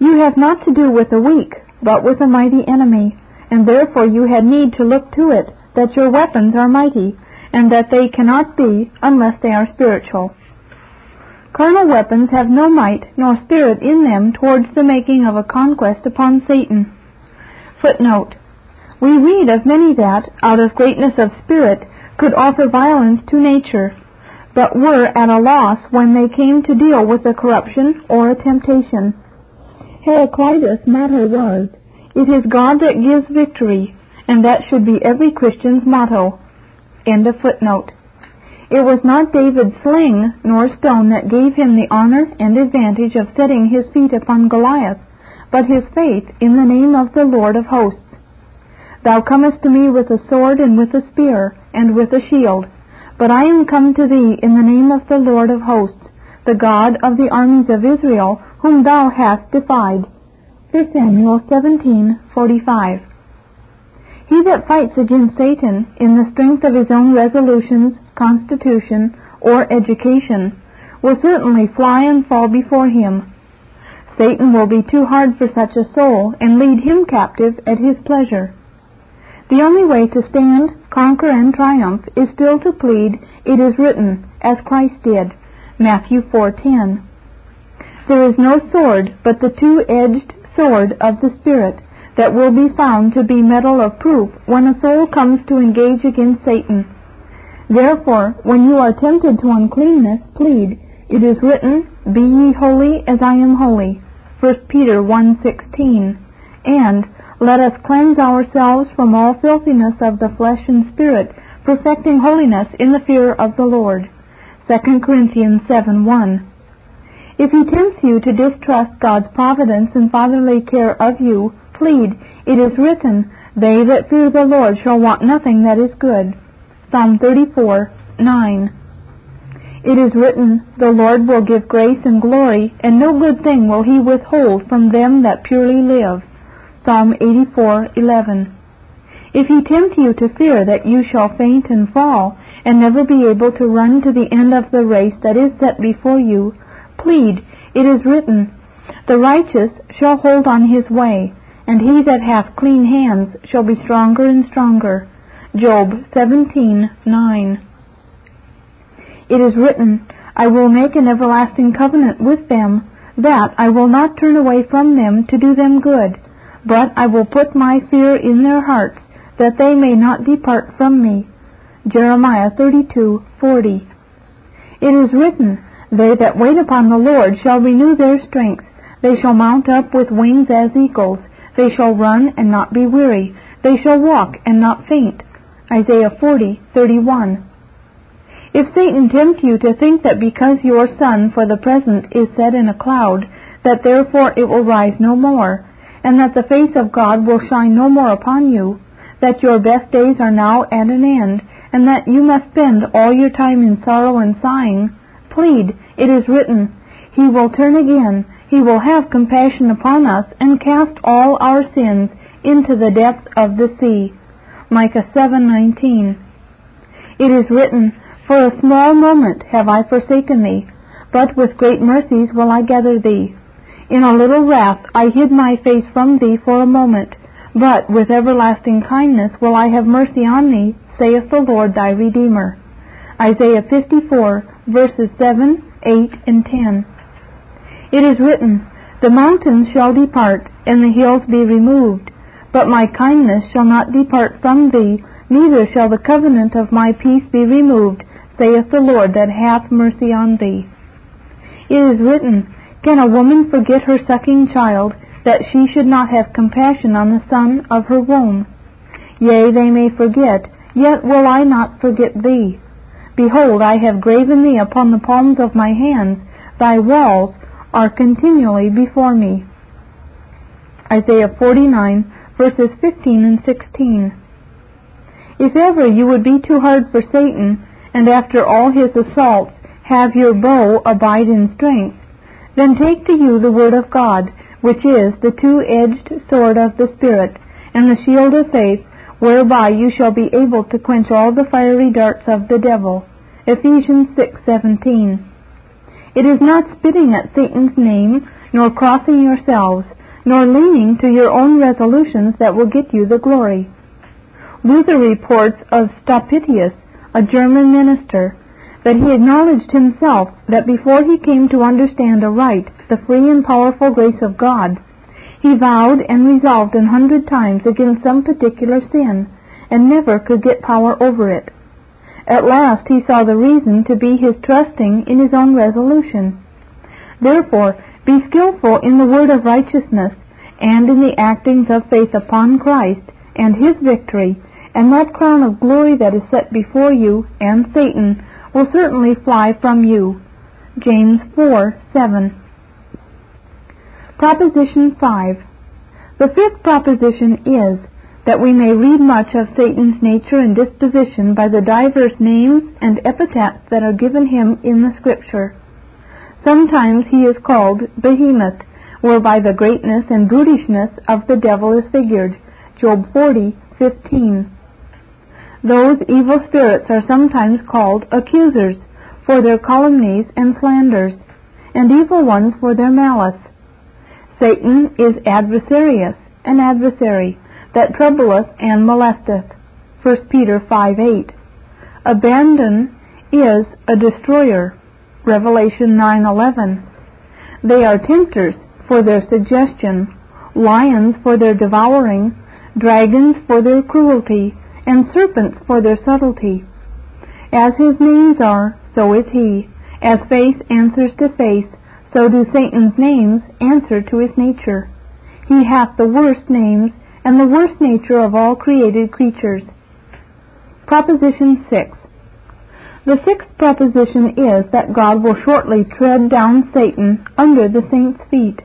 You have not to do with a weak, but with a mighty enemy, and therefore you had need to look to it that your weapons are mighty, and that they cannot be unless they are spiritual. Carnal weapons have no might nor spirit in them towards the making of a conquest upon Satan. Footnote. We read of many that, out of greatness of spirit, could offer violence to nature, but were at a loss when they came to deal with a corruption or a temptation. Heraclitus' motto was, It is God that gives victory, and that should be every Christian's motto. End of footnote. It was not David's sling nor stone that gave him the honor and advantage of setting his feet upon Goliath, but his faith in the name of the Lord of hosts. Thou comest to me with a sword and with a spear and with a shield, but I am come to thee in the name of the Lord of hosts, the God of the armies of Israel, whom thou hast defied. 1 Samuel 17:45. He that fights against Satan in the strength of his own resolutions, constitution, or education will certainly fly and fall before him. Satan will be too hard for such a soul and lead him captive at his pleasure. The only way to stand, conquer, and triumph is still to plead, It is written, as Christ did. Matthew 4:10. There is no sword but the two-edged sword of the Spirit, that will be found to be metal of proof when a soul comes to engage against Satan. Therefore, when you are tempted to uncleanness, plead, It is written, Be ye holy as I am holy. 1 Peter 1.16 And, Let us cleanse ourselves from all filthiness of the flesh and spirit, perfecting holiness in the fear of the Lord. 2 Corinthians 7.1 If he tempts you to distrust God's providence and fatherly care of you, plead, It is written, They that fear the Lord shall want nothing that is good. Psalm 34, 9. It is written, The Lord will give grace and glory, and no good thing will he withhold from them that purely live. Psalm 84, 11. If he tempt you to fear that you shall faint and fall, and never be able to run to the end of the race that is set before you, plead, It is written, The righteous shall hold on his way, and he that hath clean hands shall be stronger and stronger. Job 17:9. It is written, I will make an everlasting covenant with them, that I will not turn away from them to do them good, but I will put my fear in their hearts, that they may not depart from me. Jeremiah 32:40. It is written, They that wait upon the Lord shall renew their strength. They shall mount up with wings as eagles. They shall run and not be weary. They shall walk and not faint. Isaiah 40:31. If Satan tempt you to think that because your sun for the present is set in a cloud, that therefore it will rise no more, and that the face of God will shine no more upon you, that your best days are now at an end, and that you must spend all your time in sorrow and sighing, plead, it is written, He will turn again, He will have compassion upon us, and cast all our sins into the depths of the sea. Micah 7:19. It is written, For a small moment have I forsaken thee, but with great mercies will I gather thee. In a little wrath I hid my face from thee for a moment, but with everlasting kindness will I have mercy on thee, saith the Lord thy Redeemer. Isaiah 54, verses 7, 8, and 10. It is written, The mountains shall depart, and the hills be removed, but my kindness shall not depart from thee, neither shall the covenant of my peace be removed, saith the Lord that hath mercy on thee. It is written, Can a woman forget her sucking child, that she should not have compassion on the son of her womb? Yea, they may forget, yet will I not forget thee. Behold, I have graven thee upon the palms of my hands, thy walls are continually before me. Isaiah 49, verses 15 and 16. If ever you would be too hard for Satan, and after all his assaults have your bow abide in strength, then take to you the word of God, which is the two-edged sword of the Spirit, and the shield of faith, whereby you shall be able to quench all the fiery darts of the devil. Ephesians 6:17. It is not spitting at Satan's name, nor crossing yourselves, nor leaning to your own resolutions that will get you the glory. Luther reports of Staupitius, a German minister, that he acknowledged himself that before he came to understand aright the free and powerful grace of God, he vowed and resolved an hundred times against some particular sin, and never could get power over it. At last he saw the reason to be his trusting in his own resolution. Therefore, be skillful in the word of righteousness, and in the actings of faith upon Christ and his victory, and that crown of glory that is set before you and Satan will certainly fly from you. James 4 7. Proposition 5. The fifth proposition is that we may read much of Satan's nature and disposition by the divers names and epithets that are given him in the Scripture. Sometimes he is called Behemoth, whereby the greatness and brutishness of the devil is figured. Job 40:15. Those evil spirits are sometimes called accusers for their calumnies and slanders, and evil ones for their malice. Satan is adversarius, an adversary, that troubleth and molesteth. 1 Peter 5:8. Abaddon is a destroyer. Revelation 9:11. They are tempters for their suggestion, lions for their devouring, dragons for their cruelty, and serpents for their subtlety. As his names are, so is he. As face answers to face, so do Satan's names answer to his nature. He hath the worst names and the worst nature of all created creatures. Proposition 6. The sixth proposition is that God will shortly tread down Satan under the saints' feet.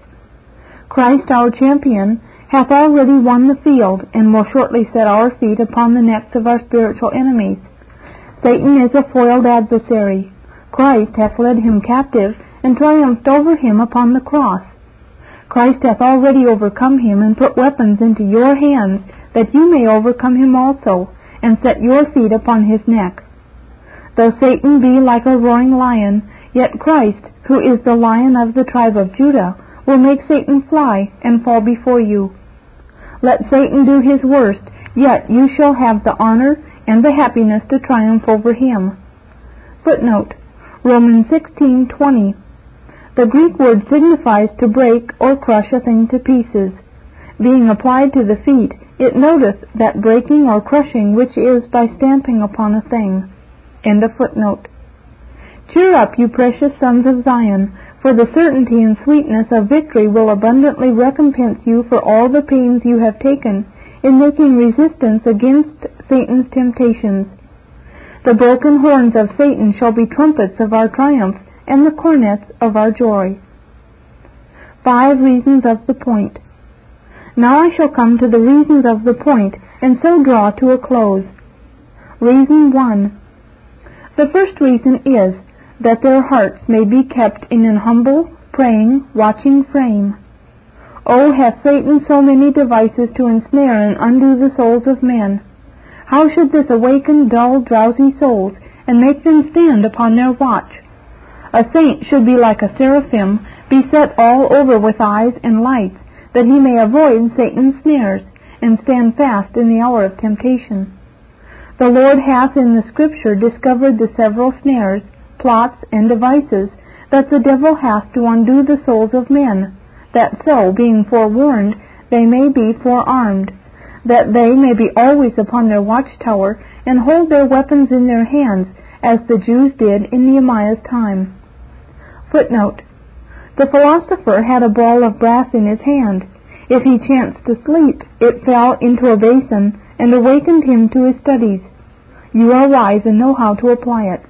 Christ our champion hath already won the field, and will shortly set our feet upon the necks of our spiritual enemies. Satan is a foiled adversary. Christ hath led him captive, and triumphed over him upon the cross. Christ hath already overcome him, and put weapons into your hands, that you may overcome him also, and set your feet upon his neck. Though Satan be like a roaring lion, yet Christ, who is the lion of the tribe of Judah, will make Satan fly and fall before you. Let Satan do his worst, yet you shall have the honor and the happiness to triumph over him. Footnote Romans 16:20. The Greek word signifies to break or crush a thing to pieces. Being applied to the feet, it noteth that breaking or crushing which is by stamping upon a thing. End of footnote. Cheer up, you precious sons of Zion, for the certainty and sweetness of victory will abundantly recompense you for all the pains you have taken in making resistance against Satan's temptations. The broken horns of Satan shall be trumpets of our triumph, and the cornets of our joy. Five reasons of the point. Now I shall come to the reasons of the point, and so draw to a close. Reason 1. The first reason is that their hearts may be kept in an humble, praying, watching frame. Oh, hath Satan so many devices to ensnare and undo the souls of men? How should this awaken dull, drowsy souls, and make them stand upon their watch? A saint should be like a seraphim, beset all over with eyes and lights, that he may avoid Satan's snares, and stand fast in the hour of temptation. The Lord hath in the Scripture discovered the several snares plots, and devices that the devil hath to undo the souls of men, that so, being forewarned, they may be forearmed, that they may be always upon their watchtower, and hold their weapons in their hands, as the Jews did in Nehemiah's time. Footnote. The philosopher had a ball of brass in his hand. If he chanced to sleep, it fell into a basin, and awakened him to his studies. You are wise and know how to apply it.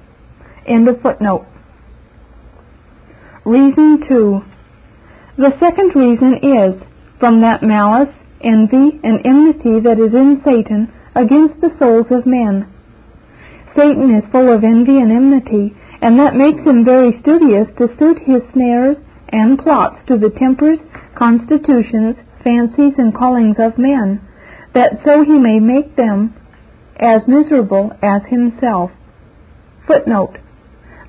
End of footnote. Reason 2. The second reason is from that malice, envy, and enmity that is in Satan against the souls of men. Satan is full of envy and enmity, and that makes him very studious to suit his snares and plots to the tempers, constitutions, fancies, and callings of men, that so he may make them as miserable as himself. Footnote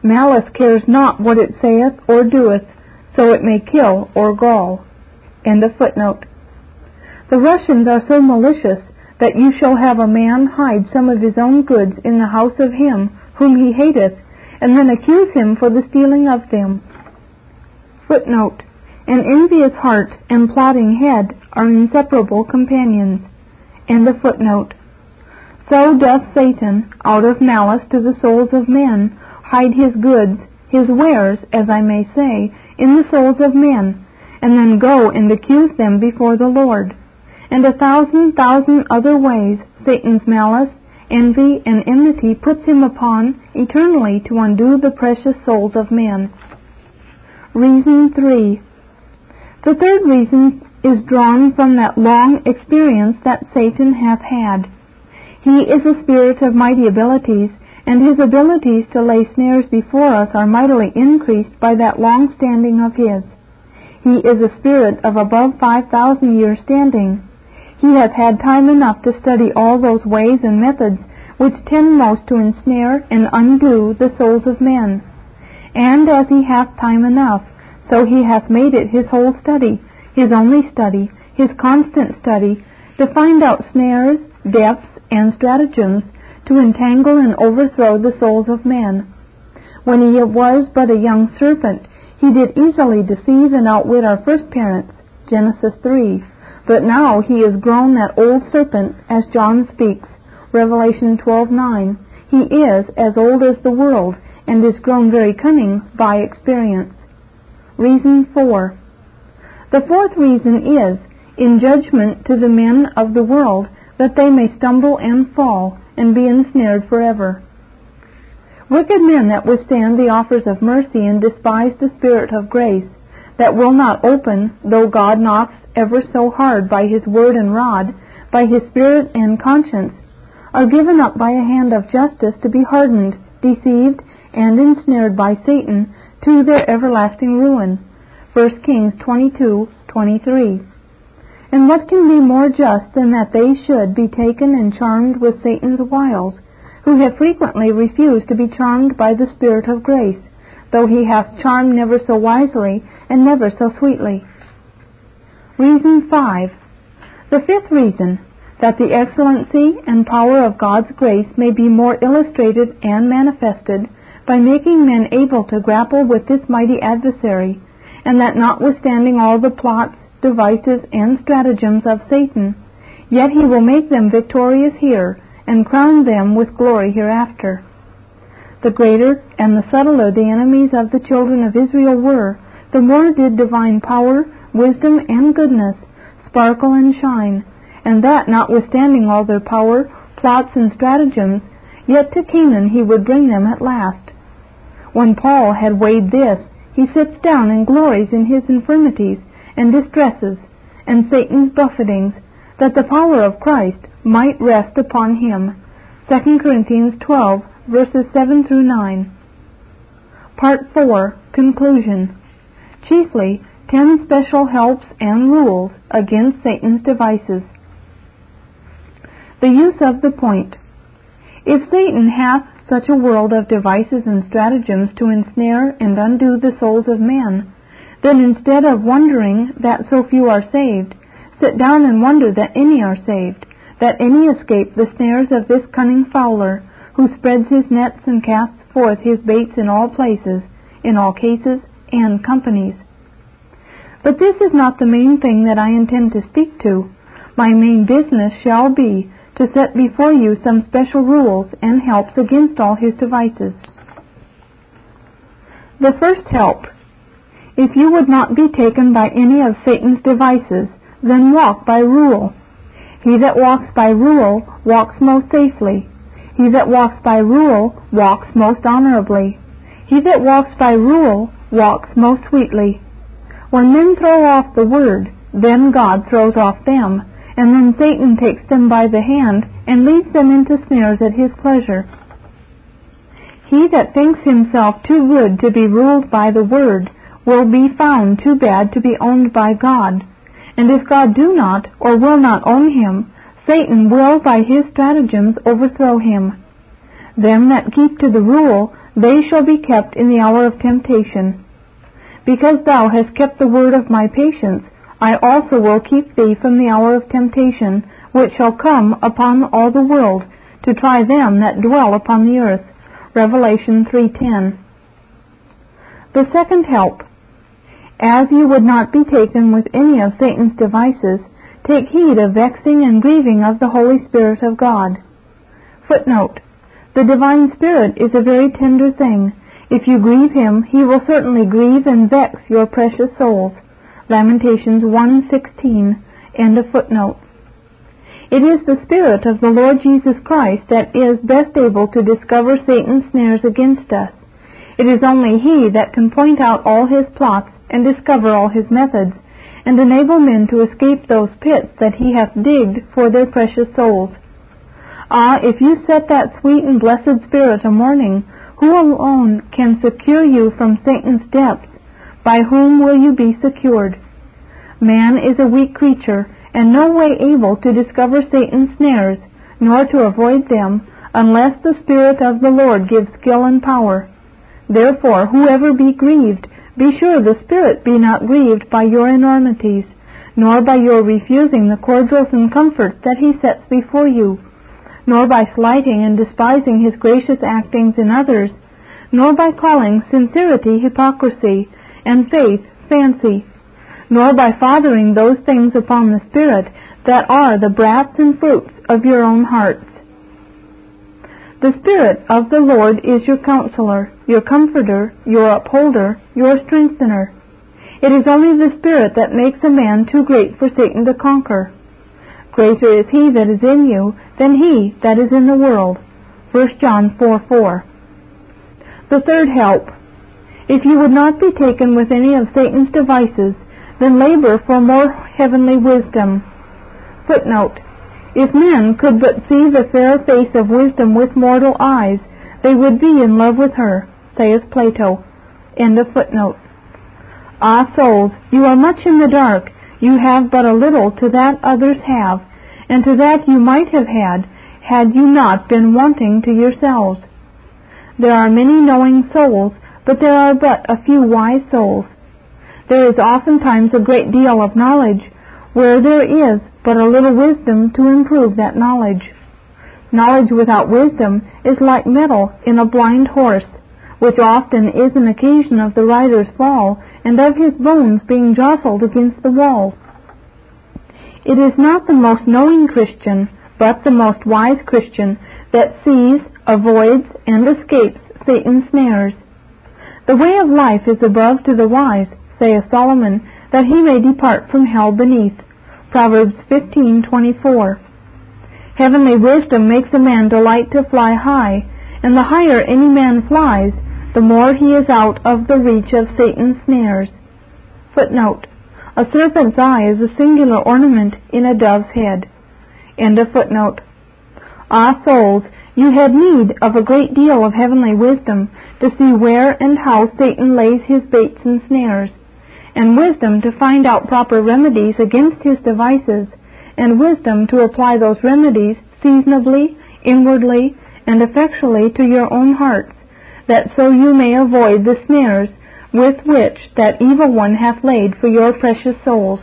Malice cares not what it saith or doeth, so it may kill or gall. End of footnote. The Russians are so malicious that you shall have a man hide some of his own goods in the house of him whom he hateth, and then accuse him for the stealing of them. Footnote. An envious heart and plotting head are inseparable companions. End of footnote. So doth Satan, out of malice to the souls of men, hide his goods, his wares, as I may say, in the souls of men, and then go and accuse them before the Lord. And a thousand thousand other ways Satan's malice, envy, and enmity puts him upon eternally to undo the precious souls of men. Reason 3. The third reason is drawn from that long experience that Satan hath had. He is a spirit of mighty abilities, and his abilities to lay snares before us are mightily increased by that long standing of his. He is a spirit of above five thousand years standing. He hath had time enough to study all those ways and methods which tend most to ensnare and undo the souls of men. And as he hath time enough, so he hath made it his whole study, his only study, his constant study, to find out snares, depths, and stratagems to entangle and overthrow the souls of men. When he was but a young serpent, he did easily deceive and outwit our first parents, Genesis 3. But now he is grown that old serpent, as John speaks, Revelation 12:9. He is as old as the world, and is grown very cunning by experience. Reason 4. The fourth reason is, in judgment to the men of the world, that they may stumble and fall, and be ensnared forever. Wicked men that withstand the offers of mercy and despise the Spirit of grace, that will not open, though God knocks ever so hard by his word and rod, by his spirit and conscience, are given up by a hand of justice to be hardened, deceived, and ensnared by Satan to their everlasting ruin. 1 Kings 22:23. And what can be more just than that they should be taken and charmed with Satan's wiles, who have frequently refused to be charmed by the Spirit of grace, though he hath charmed never so wisely and never so sweetly? Reason 5. The fifth reason, that the excellency and power of God's grace may be more illustrated and manifested by making men able to grapple with this mighty adversary, and that notwithstanding all the plots, devices, and stratagems of Satan, yet he will make them victorious here, and crown them with glory hereafter. The greater and the subtler the enemies of the children of Israel were, the more did divine power, wisdom, and goodness sparkle and shine, and that notwithstanding all their power, plots, and stratagems, yet to Canaan he would bring them at last. When Paul had weighed this, he sits down and glories in his infirmities and distresses and Satan's buffetings, that the power of Christ might rest upon him. 2 Corinthians 12, verses 7 through 9. Part 4 Conclusion Chiefly, ten special helps and rules against Satan's devices. The use of the point. If Satan hath such a world of devices and stratagems to ensnare and undo the souls of men, then instead of wondering that so few are saved, sit down and wonder that any are saved, that any escape the snares of this cunning fowler, who spreads his nets and casts forth his baits in all places, in all cases, and companies. But this is not the main thing that I intend to speak to. My main business shall be to set before you some special rules and helps against all his devices. The first help. If you would not be taken by any of Satan's devices, then walk by rule. He that walks by rule walks most safely. He that walks by rule walks most honorably. He that walks by rule walks most sweetly. When men throw off the word, then God throws off them, and then Satan takes them by the hand and leads them into snares at his pleasure. He that thinks himself too good to be ruled by the word will be found too bad to be owned by God. And if God do not or will not own him, Satan will by his stratagems overthrow him. Them that keep to the rule, they shall be kept in the hour of temptation. Because thou hast kept the word of my patience, I also will keep thee from the hour of temptation, which shall come upon all the world, to try them that dwell upon the earth. Revelation 3:10. The second help. As you would not be taken with any of Satan's devices, take heed of vexing and grieving of the Holy Spirit of God. Footnote. The divine Spirit is a very tender thing. If you grieve him, he will certainly grieve and vex your precious souls. Lamentations 1:16. End of footnote. It is the Spirit of the Lord Jesus Christ that is best able to discover Satan's snares against us. It is only He that can point out all his plots and discover all his methods, and enable men to escape those pits that he hath digged for their precious souls. Ah, if you set that sweet and blessed Spirit a mourning, who alone can secure you from Satan's depths? By whom will you be secured? Man is a weak creature, and no way able to discover Satan's snares, nor to avoid them, unless the Spirit of the Lord gives skill and power. Therefore, whoever be grieved, be sure the Spirit be not grieved by your enormities, nor by your refusing the cordials and comforts that he sets before you, nor by slighting and despising his gracious actings in others, nor by calling sincerity hypocrisy, and faith fancy, nor by fathering those things upon the Spirit that are the brats and fruits of your own hearts. The Spirit of the Lord is your counselor, your comforter, your upholder, your strengthener. It is only the Spirit that makes a man too great for Satan to conquer. Greater is he that is in you than he that is in the world. 1 John 4 4. The third help if you would not be taken with any of Satan's devices, then labor for more heavenly wisdom. Footnote. If men could but see the fair face of wisdom with mortal eyes, they would be in love with her, saith Plato. End of footnote. Ah, souls, you are much in the dark. You have but a little to that others have, and to that you might have had, had you not been wanting to yourselves. There are many knowing souls, but there are but a few wise souls. There is oftentimes a great deal of knowledge where there is but a little wisdom to improve that knowledge. Knowledge without wisdom is like metal in a blind horse, which often is an occasion of the rider's fall and of his bones being jostled against the wall. It is not the most knowing Christian, but the most wise Christian that sees, avoids, and escapes Satan's snares. The way of life is above to the wise, saith Solomon, that he may depart from hell beneath. Proverbs 15:24. Heavenly wisdom makes a man delight to fly high, and the higher any man flies, the more he is out of the reach of Satan's snares. Footnote. A serpent's eye is a singular ornament in a dove's head. End of footnote. Ah, souls, you had need of a great deal of heavenly wisdom to see where and how Satan lays his baits and snares, and wisdom to find out proper remedies against his devices, and wisdom to apply those remedies seasonably, inwardly, and effectually to your own hearts, that so you may avoid the snares with which that evil one hath laid for your precious souls.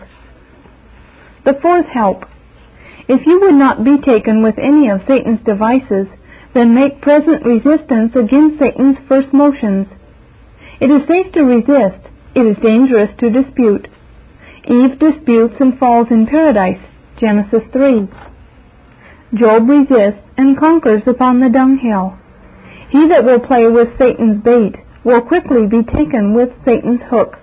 The fourth help. If you would not be taken with any of Satan's devices, then make present resistance against Satan's first motions. It is safe to resist, it is dangerous to dispute. Eve disputes and falls in paradise, Genesis 3. Job resists and conquers upon the dunghill. He that will play with Satan's bait will quickly be taken with Satan's hook.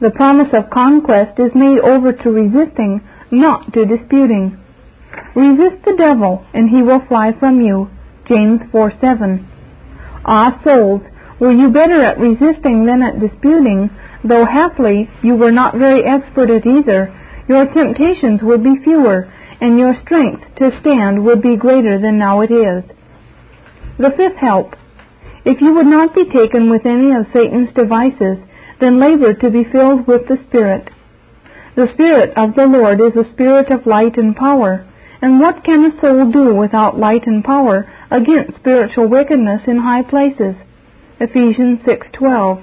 The promise of conquest is made over to resisting, not to disputing. Resist the devil, and he will fly from you. James 4 7. Ah, souls, were you better at resisting than at disputing, though haply you were not very expert at either, your temptations would be fewer, and your strength to stand would be greater than now it is. The fifth help. If you would not be taken with any of Satan's devices, then labor to be filled with the Spirit. The Spirit of the Lord is a spirit of light and power, and what can a soul do without light and power against spiritual wickedness in high places? Ephesians 6:12.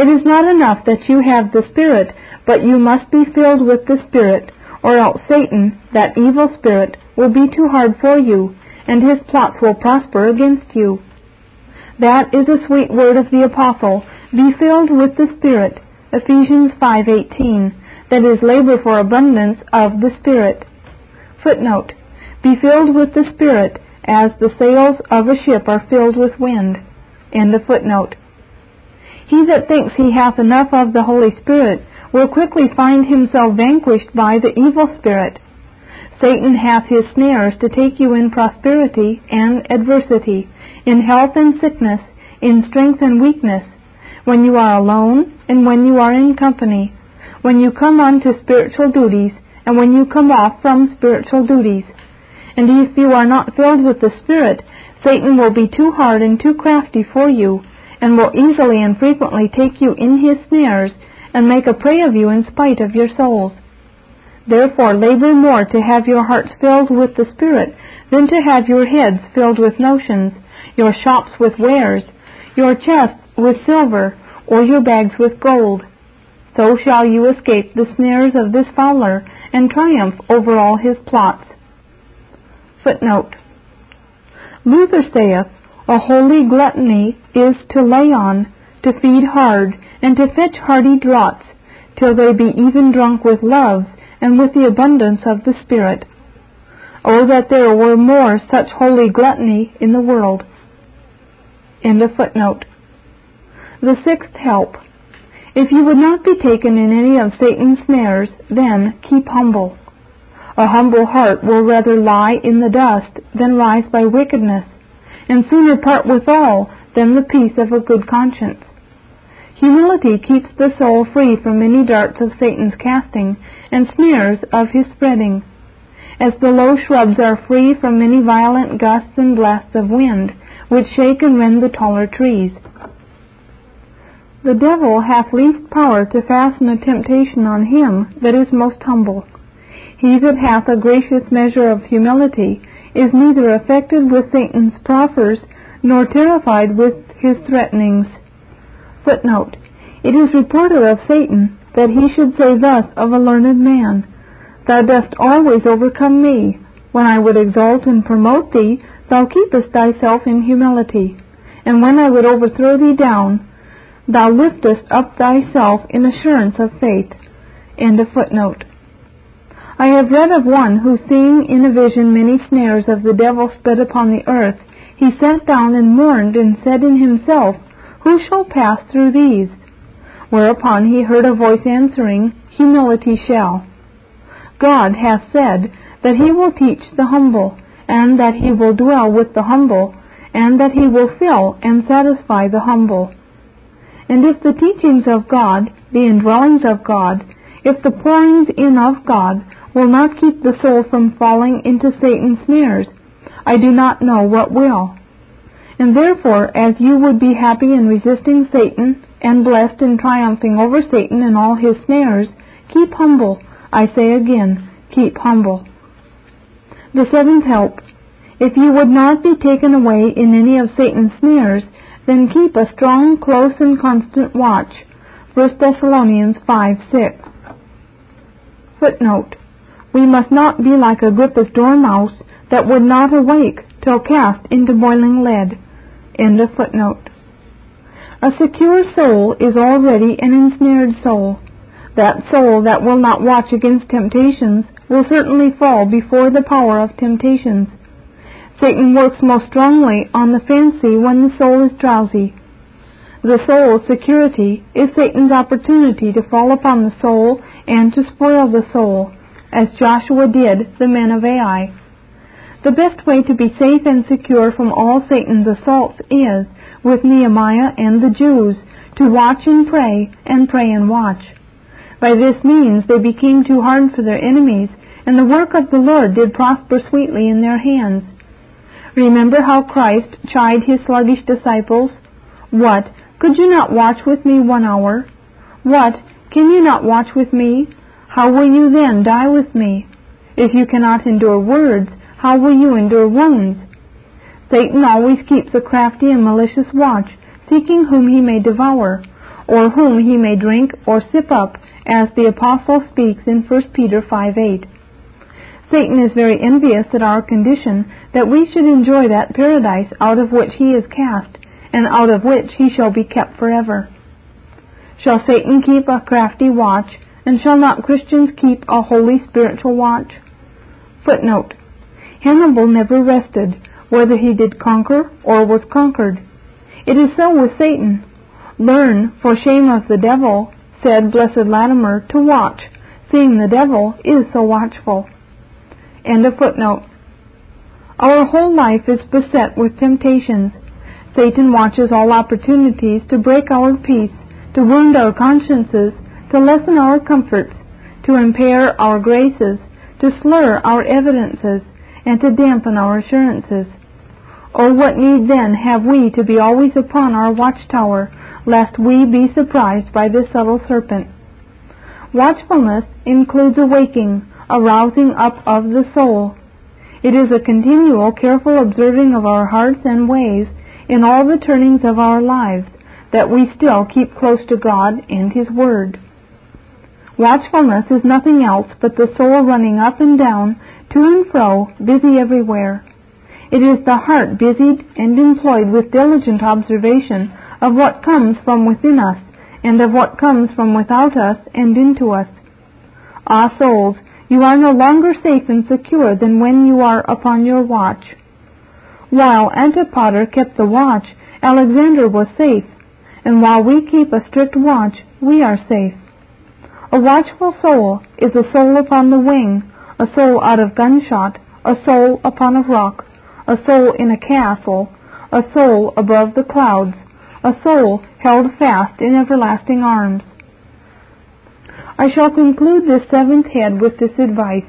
It is not enough that you have the Spirit, but you must be filled with the Spirit, or else Satan, that evil spirit, will be too hard for you, and his plots will prosper against you. That is a sweet word of the apostle, be filled with the Spirit, Ephesians 5:18, that is labor for abundance of the Spirit. Footnote: Be filled with the Spirit, as the sails of a ship are filled with wind. End of footnote. He that thinks he hath enough of the Holy Spirit will quickly find himself vanquished by the evil spirit. Satan hath his snares to take you in prosperity and adversity, in health and sickness, in strength and weakness, when you are alone and when you are in company, when you come on to spiritual duties and when you come off from spiritual duties. And if you are not filled with the Spirit, Satan will be too hard and too crafty for you, and will easily and frequently take you in his snares and make a prey of you in spite of your souls. Therefore labor more to have your hearts filled with the Spirit than to have your heads filled with notions, your shops with wares, your chests with silver, or your bags with gold. So shall you escape the snares of this fowler and triumph over all his plots. Footnote. Luther saith, A holy gluttony is to lay on, to feed hard, and to fetch hearty draughts, till they be even drunk with love, and with the abundance of the Spirit. Oh, that there were more such holy gluttony in the world. End of footnote. The sixth help. If you would not be taken in any of Satan's snares, then keep humble. A humble heart will rather lie in the dust than rise by wickedness, and sooner part with all than the peace of a good conscience. Humility keeps the soul free from many darts of Satan's casting and snares of his spreading. As the low shrubs are free from many violent gusts and blasts of wind, which shake and rend the taller trees. The devil hath least power to fasten a temptation on him that is most humble. He that hath a gracious measure of humility is neither affected with Satan's proffers nor terrified with his threatenings. Footnote. It is reported of Satan that he should say thus of a learned man, Thou dost always overcome me. When I would exalt and promote thee, thou keepest thyself in humility. And when I would overthrow thee down, thou liftest up thyself in assurance of faith. End of footnote. I have read of one who, seeing in a vision many snares of the devil spread upon the earth, he sat down and mourned and said in himself, who shall pass through these? Whereupon he heard a voice answering, Humility shall. God hath said that he will teach the humble, and that he will dwell with the humble, and that he will fill and satisfy the humble. And if the teachings of God, the indwellings of God, if the pourings in of God will not keep the soul from falling into Satan's snares, I do not know what will. And therefore, as you would be happy in resisting Satan, and blessed in triumphing over Satan and all his snares, keep humble. I say again, keep humble. The seventh help. If you would not be taken away in any of Satan's snares, then keep a strong, close, and constant watch. 1 Thessalonians 5 6. Footnote. We must not be like Agrippa's dormouse that would not awake till cast into boiling lead. Of. A secure soul is already an ensnared soul. That soul that will not watch against temptations will certainly fall before the power of temptations. Satan works most strongly on the fancy when the soul is drowsy. The soul's security is Satan's opportunity to fall upon the soul and to spoil the soul, as Joshua did the men of Ai. The best way to be safe and secure from all Satan's assaults is, with Nehemiah and the Jews, to watch and pray, and pray and watch. By this means they became too hard for their enemies, and the work of the Lord did prosper sweetly in their hands. Remember how Christ chid his sluggish disciples? What, could you not watch with me one hour? What, can you not watch with me? How will you then die with me? If you cannot endure words, how will you endure wounds? Satan always keeps a crafty and malicious watch, seeking whom he may devour, or whom he may drink or sip up, as the Apostle speaks in 1 Peter 5 8. Satan is very envious at our condition that we should enjoy that paradise out of which he is cast, and out of which he shall be kept forever. Shall Satan keep a crafty watch, and shall not Christians keep a holy spiritual watch? Footnote. Hannibal never rested, whether he did conquer or was conquered. It is so with Satan. Learn, for shame of the devil, said Blessed Latimer, to watch, seeing the devil is so watchful. End of footnote. Our whole life is beset with temptations. Satan watches all opportunities to break our peace, to wound our consciences, to lessen our comforts, to impair our graces, to slur our evidences, and to dampen our assurances. Oh, what need then have we to be always upon our watchtower, lest we be surprised by this subtle serpent? Watchfulness includes awaking, arousing up of the soul. It is a continual, careful observing of our hearts and ways in all the turnings of our lives, that we still keep close to God and His Word. Watchfulness is nothing else but the soul running up and down, to and fro, busy everywhere. It is the heart busied and employed with diligent observation of what comes from within us, and of what comes from without us and into us. Ah, souls, you are no longer safe and secure than when you are upon your watch. While Antipater kept the watch, Alexander was safe, and while we keep a strict watch, we are safe. A watchful soul is a soul upon the wing, a soul out of gunshot, a soul upon a rock, a soul in a castle, a soul above the clouds, a soul held fast in everlasting arms. I shall conclude this seventh head with this advice.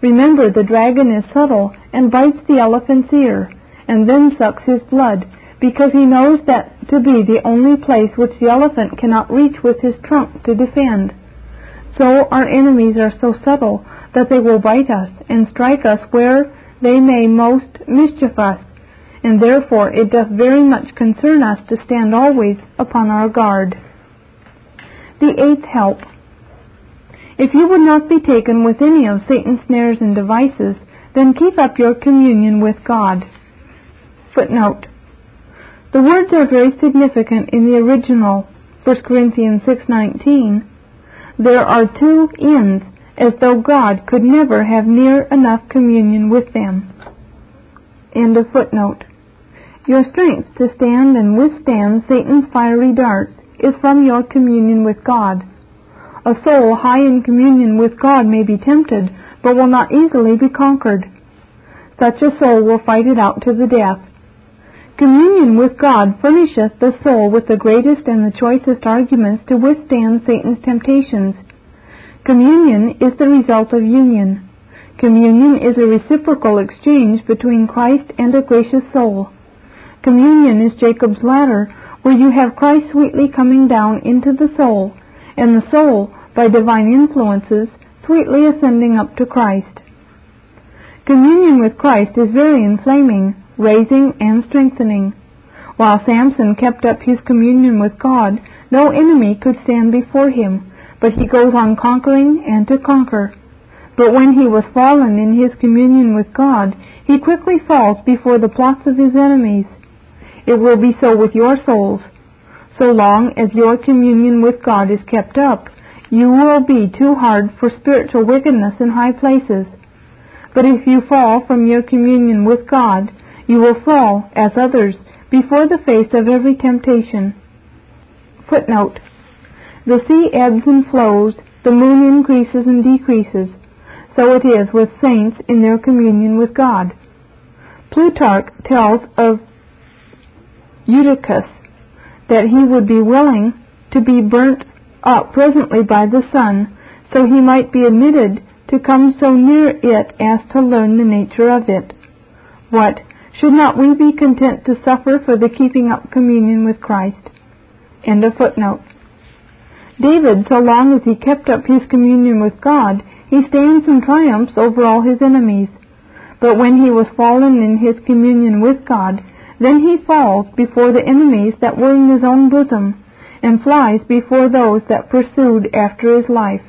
Remember the dragon is subtle and bites the elephant's ear, and then sucks his blood, because he knows that to be the only place which the elephant cannot reach with his trunk to defend. So our enemies are so subtle that they will bite us and strike us where they may most mischief us, and therefore it doth very much concern us to stand always upon our guard. The eighth help. If you would not be taken with any of Satan's snares and devices, then keep up your communion with God. Footnote. The words are very significant in the original, 1 Corinthians 6.19. There are two ends, as though God could never have near enough communion with them. End of footnote. Your strength to stand and withstand Satan's fiery darts is from your communion with God. A soul high in communion with God may be tempted, but will not easily be conquered. Such a soul will fight it out to the death. Communion with God furnisheth the soul with the greatest and the choicest arguments to withstand Satan's temptations. Communion is the result of union. Communion is a reciprocal exchange between Christ and a gracious soul. Communion is Jacob's ladder, where you have Christ sweetly coming down into the soul and the soul, by divine influences, sweetly ascending up to Christ. Communion with Christ is very inflaming, raising, and strengthening. While Samson kept up his communion with God, no enemy could stand before him, but he goes on conquering and to conquer. But when he was fallen in his communion with God, he quickly falls before the plots of his enemies. It will be so with your souls. So long as your communion with God is kept up, you will be too hard for spiritual wickedness in high places. But if you fall from your communion with God, you will fall, as others, before the face of every temptation. Footnote. The sea ebbs and flows, the moon increases and decreases. So it is with saints in their communion with God. Plutarch tells of Eudoxus that he would be willing to be burnt up presently by the sun, so he might be admitted to come so near it as to learn the nature of it. What? Should not we be content to suffer for the keeping up communion with Christ? End of footnote. David, so long as he kept up his communion with God, he stands and triumphs over all his enemies. But when he was fallen in his communion with God, then he falls before the enemies that were in his own bosom, and flies before those that pursued after his life.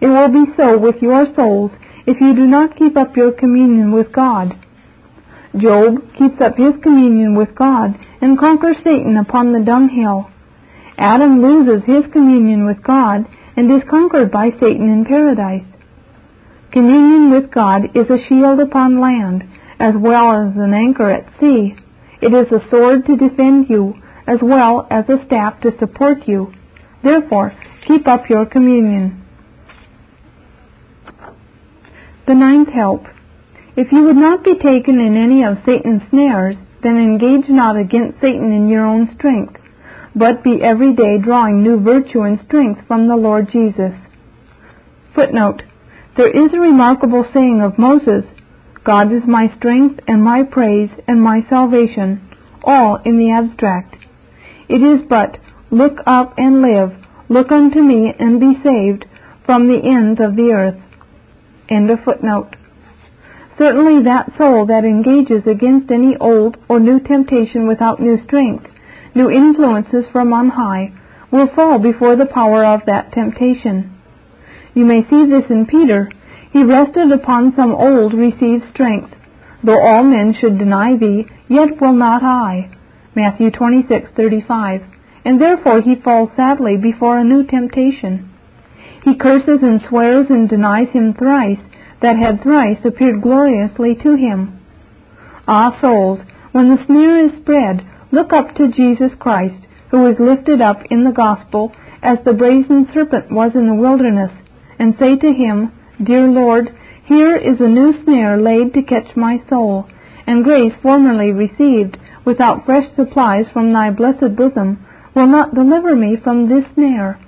It will be so with your souls if you do not keep up your communion with God. Job keeps up his communion with God and conquers Satan upon the dunghill. Adam loses his communion with God and is conquered by Satan in paradise. Communion with God is a shield upon land as well as an anchor at sea. It is a sword to defend you as well as a staff to support you. Therefore, keep up your communion. The ninth help. If you would not be taken in any of Satan's snares, then engage not against Satan in your own strength, but be every day drawing new virtue and strength from the Lord Jesus. Footnote. There is a remarkable saying of Moses, God is my strength and my praise and my salvation, all in the abstract. It is but, Look up and live, look unto me and be saved from the ends of the earth. End of footnote. Certainly that soul that engages against any old or new temptation without new strength, new influences from on high, will fall before the power of that temptation. You may see this in Peter. He rested upon some old received strength. Though all men should deny thee, yet will not I. Matthew 26:35. And therefore he falls sadly before a new temptation. He curses and swears and denies him thrice that had thrice appeared gloriously to him. Ah, souls, when the snare is spread, look up to Jesus Christ, who is lifted up in the gospel as the brazen serpent was in the wilderness, and say to him, Dear Lord, here is a new snare laid to catch my soul, and grace formerly received without fresh supplies from thy blessed bosom will not deliver me from this snare.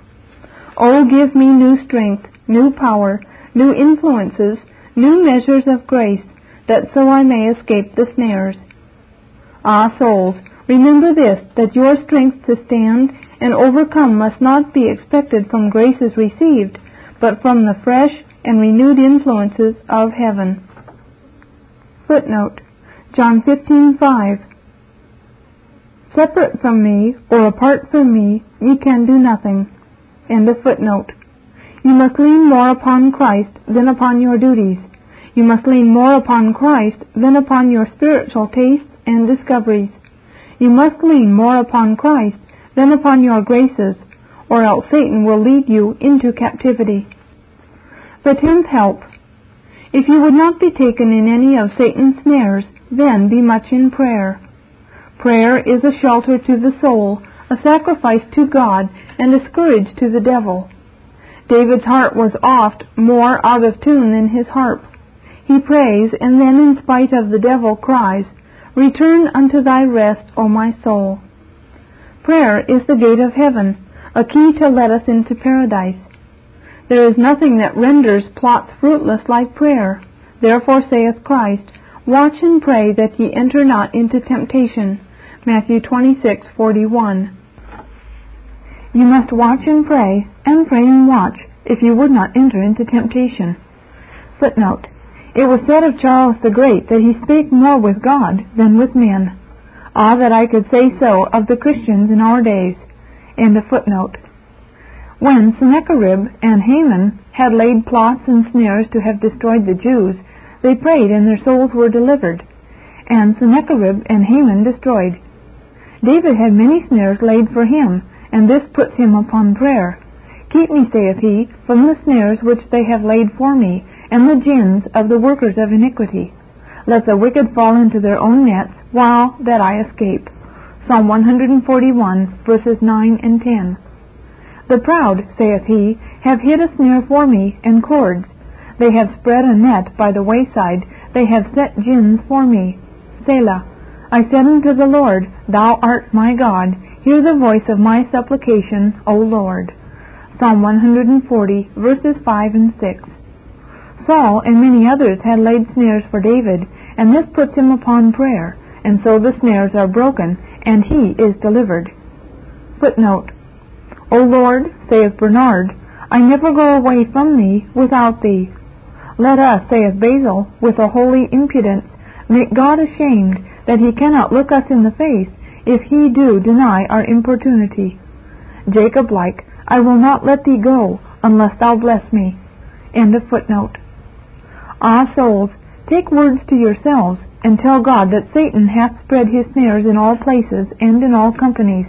Oh, give me new strength, new power, new influences, new measures of grace, that so I may escape the snares. Ah, souls, remember this, that your strength to stand and overcome must not be expected from graces received, but from the fresh and renewed influences of heaven. Footnote John 15:5 Separate from me or apart from me ye can do nothing. End of footnote. You must lean more upon Christ than upon your duties. You must lean more upon Christ than upon your spiritual tastes and discoveries. You must lean more upon Christ than upon your graces, or else Satan will lead you into captivity. The tenth help. If you would not be taken in any of Satan's snares, then be much in prayer. Prayer is a shelter to the soul, a sacrifice to God, and a scourge to the devil. David's heart was oft more out of tune than his harp. He prays, and then in spite of the devil cries, Return unto thy rest, O my soul. Prayer is the gate of heaven, a key to let us into paradise. There is nothing that renders plots fruitless like prayer. Therefore saith Christ, Watch and pray that ye enter not into temptation. Matthew 26:41. You must watch and pray, and pray and watch, if you would not enter into temptation. Footnote. It was said of Charles the Great that he spake more with God than with men. Ah, that I could say so of the Christians in our days. End of footnote. When Sennacherib and Haman had laid plots and snares to have destroyed the Jews, they prayed and their souls were delivered, and Sennacherib and Haman destroyed. David had many snares laid for him, and this puts him upon prayer. Keep me, saith he, from the snares which they have laid for me, and the gins of the workers of iniquity. Let the wicked fall into their own nets, while that I escape. Psalm 141, verses 9 and 10. The proud, saith he, have hid a snare for me, and cords. They have spread a net by the wayside, they have set gins for me. Selah. I said unto the Lord, Thou art my God, hear the voice of my supplication, O Lord. Psalm 140, verses 5 and 6. Saul and many others had laid snares for David, and this puts him upon prayer, and so the snares are broken, and he is delivered. Footnote O Lord, saith Bernard, I never go away from thee without thee. Let us, saith Basil, with a holy impudence, make God ashamed that he cannot look us in the face if he do deny our importunity. Jacob like, I will not let thee go unless thou bless me. End of footnote. Ah, souls, take words to yourselves, and tell God that Satan hath spread his snares in all places and in all companies.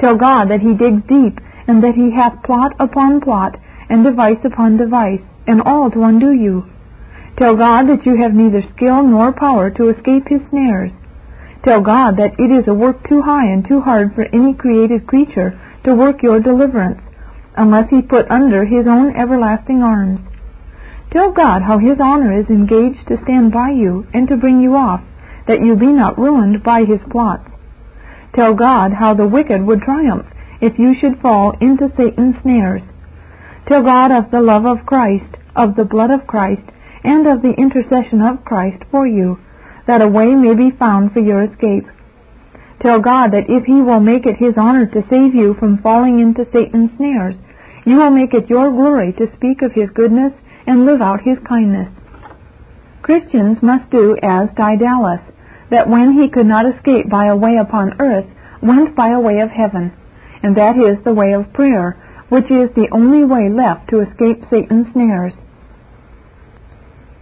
Tell God that he digs deep, and that he hath plot upon plot, and device upon device, and all to undo you. Tell God that you have neither skill nor power to escape his snares. Tell God that it is a work too high and too hard for any created creature to work your deliverance, unless he put under his own everlasting arms. Tell God how his honor is engaged to stand by you and to bring you off, that you be not ruined by his plots. Tell God how the wicked would triumph if you should fall into Satan's snares. Tell God of the love of Christ, of the blood of Christ, and of the intercession of Christ for you, that a way may be found for your escape. Tell God that if He will make it His honor to save you from falling into Satan's snares, you will make it your glory to speak of His goodness and live out His kindness. Christians must do as Daedalus, that when he could not escape by a way upon earth, went by a way of heaven, and that is the way of prayer, which is the only way left to escape Satan's snares.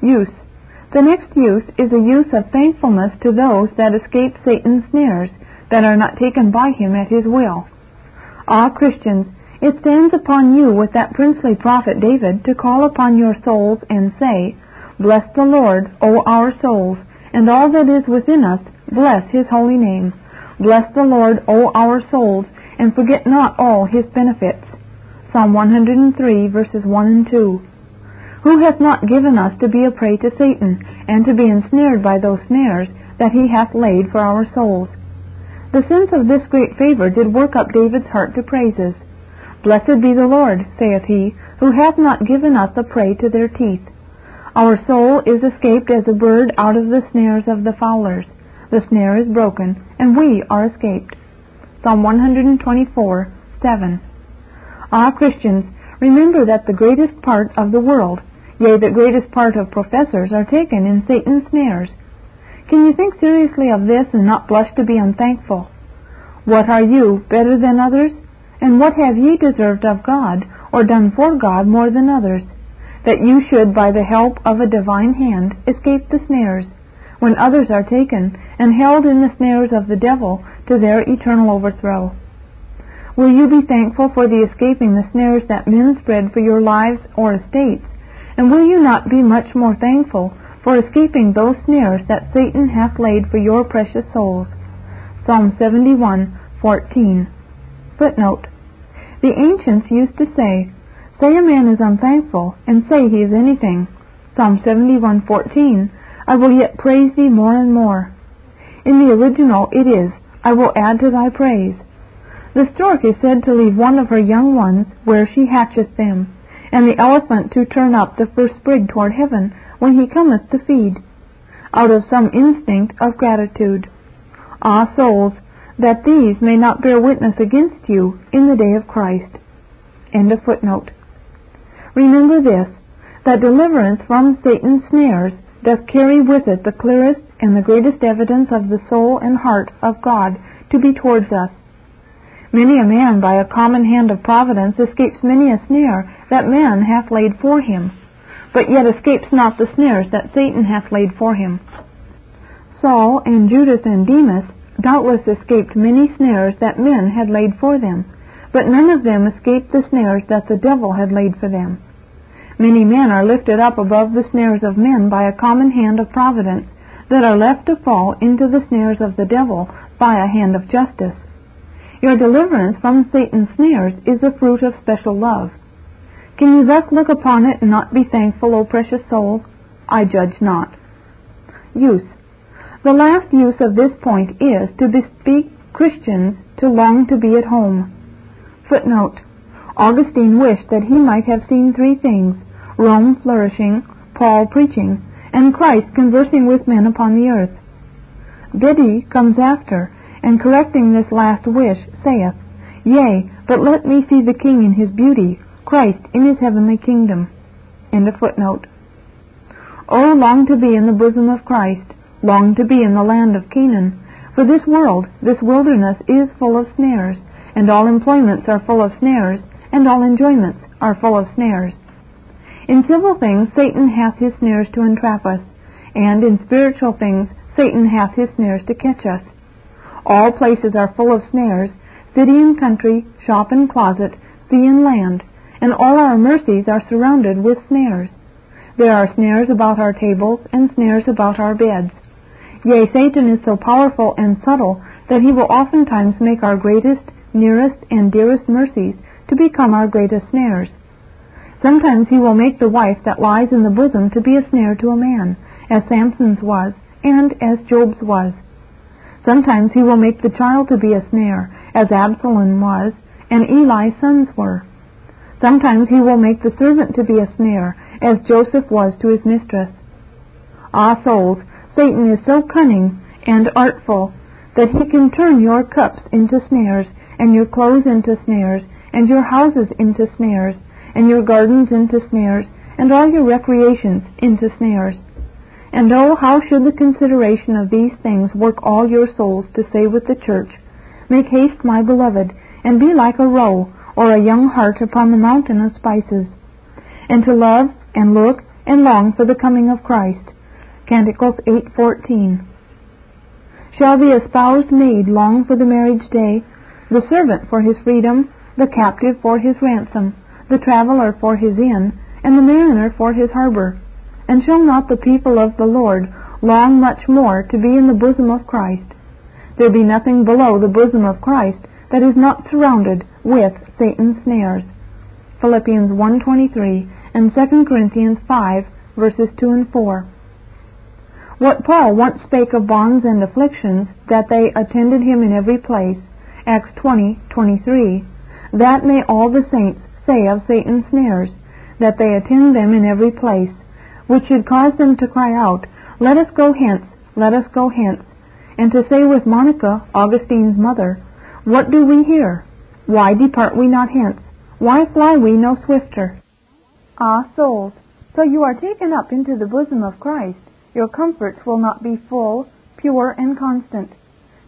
Use. The next use is the use of thankfulness to those that escape Satan's snares, that are not taken by him at his will. Ah, Christians, it stands upon you with that princely prophet David to call upon your souls and say, Bless the Lord, O our souls, and all that is within us, bless his holy name. Bless the Lord, O our souls, and forget not all his benefits. Psalm 103, verses 1 and 2. Who hath not given us to be a prey to Satan, and to be ensnared by those snares that he hath laid for our souls? The sense of this great favor did work up David's heart to praises. Blessed be the Lord, saith he, who hath not given us a prey to their teeth. Our soul is escaped as a bird out of the snares of the fowlers. The snare is broken, and we are escaped. Psalm 124, 7. Ah, Christians, remember that the greatest part of the world Yea, the greatest part of professors are taken in Satan's snares. Can you think seriously of this and not blush to be unthankful? What are you, better than others? And what have ye deserved of God, or done for God more than others, that you should, by the help of a divine hand, escape the snares, when others are taken and held in the snares of the devil to their eternal overthrow? Will you be thankful for the escaping the snares that men spread for your lives or estates, and will you not be much more thankful for escaping those snares that Satan hath laid for your precious souls? Psalm 71:14. Footnote: The ancients used to say, "Say a man is unthankful, and say he is anything." Psalm 71:14. I will yet praise thee more and more. In the original it is, I will add to thy praise. The stork is said to leave one of her young ones where she hatcheth them and the elephant to turn up the first sprig toward heaven when he cometh to feed, out of some instinct of gratitude. Ah, souls, that these may not bear witness against you in the day of Christ. End of footnote. Remember this, that deliverance from Satan's snares doth carry with it the clearest and the greatest evidence of the soul and heart of God to be towards us, Many a man by a common hand of providence escapes many a snare that man hath laid for him, but yet escapes not the snares that Satan hath laid for him. Saul and Judas and Demas doubtless escaped many snares that men had laid for them, but none of them escaped the snares that the devil had laid for them. Many men are lifted up above the snares of men by a common hand of providence, that are left to fall into the snares of the devil by a hand of justice. Your deliverance from Satan's snares is the fruit of special love. Can you thus look upon it and not be thankful, O precious soul? I judge not. Use. The last use of this point is to bespeak Christians to long to be at home. Footnote. Augustine wished that he might have seen three things Rome flourishing, Paul preaching, and Christ conversing with men upon the earth. Bede comes after, and correcting this last wish, saith, Yea, but let me see the King in his beauty, Christ in his heavenly kingdom. End of footnote. Oh, long to be in the bosom of Christ, long to be in the land of Canaan, for this world, this wilderness, is full of snares, and all employments are full of snares, and all enjoyments are full of snares. In civil things Satan hath his snares to entrap us, and in spiritual things Satan hath his snares to catch us. All places are full of snares, city and country, shop and closet, sea and land, and all our mercies are surrounded with snares. There are snares about our tables and snares about our beds. Yea, Satan is so powerful and subtle that he will oftentimes make our greatest, nearest, and dearest mercies to become our greatest snares. Sometimes he will make the wife that lies in the bosom to be a snare to a man, as Samson's was, and as Job's was. Sometimes he will make the child to be a snare, as Absalom was, and Eli's sons were. Sometimes he will make the servant to be a snare, as Joseph was to his mistress. Ah, souls, Satan is so cunning and artful that he can turn your cups into snares, and your clothes into snares, and your houses into snares, and your gardens into snares, and all your recreations into snares. And oh, how should the consideration of these things work all your souls to say with the church, Make haste, my beloved, and be like a roe or a young hart upon the mountain of spices, and to love and look and long for the coming of Christ. Canticles 8:14. Shall the espoused maid long for the marriage day, the servant for his freedom, the captive for his ransom, the traveler for his inn, and the mariner for his harbor? And shall not the people of the Lord long much more to be in the bosom of Christ? There be nothing below the bosom of Christ that is not surrounded with Satan's snares. Philippians 1:23 and 2 Corinthians 5 verses 2 and 4. What Paul once spake of bonds and afflictions, that they attended him in every place, Acts 20:23, that may all the saints say of Satan's snares, that they attend them in every place, which should cause them to cry out, Let us go hence, let us go hence, and to say with Monica, Augustine's mother, What do we here? Why depart we not hence? Why fly we no swifter? Ah, souls, so you are taken up into the bosom of Christ, your comforts will not be full, pure, and constant.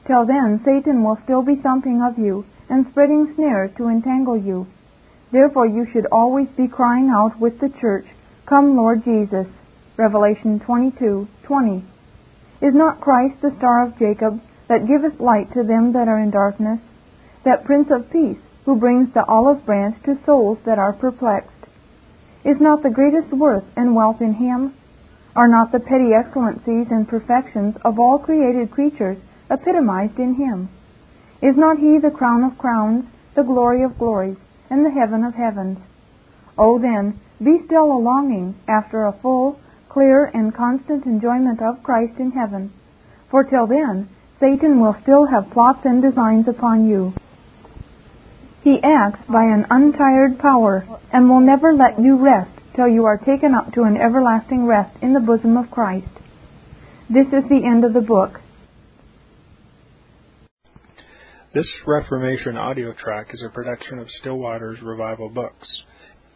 Till then, Satan will still be thumping of you, and spreading snares to entangle you. Therefore you should always be crying out with the church, Come, Lord Jesus. Revelation 22:20. Is not Christ the star of Jacob, that giveth light to them that are in darkness? That Prince of Peace, who brings the olive branch to souls that are perplexed? Is not the greatest worth and wealth in him? Are not the petty excellencies and perfections of all created creatures epitomized in him? Is not he the crown of crowns, the glory of glories, and the heaven of heavens? Oh, then, be still a longing after a full, clear, and constant enjoyment of Christ in heaven, for till then Satan will still have plots and designs upon you. He acts by an untired power, and will never let you rest till you are taken up to an everlasting rest in the bosom of Christ. This is the end of the book. This Reformation audio track is a production of Still Waters Revival Books.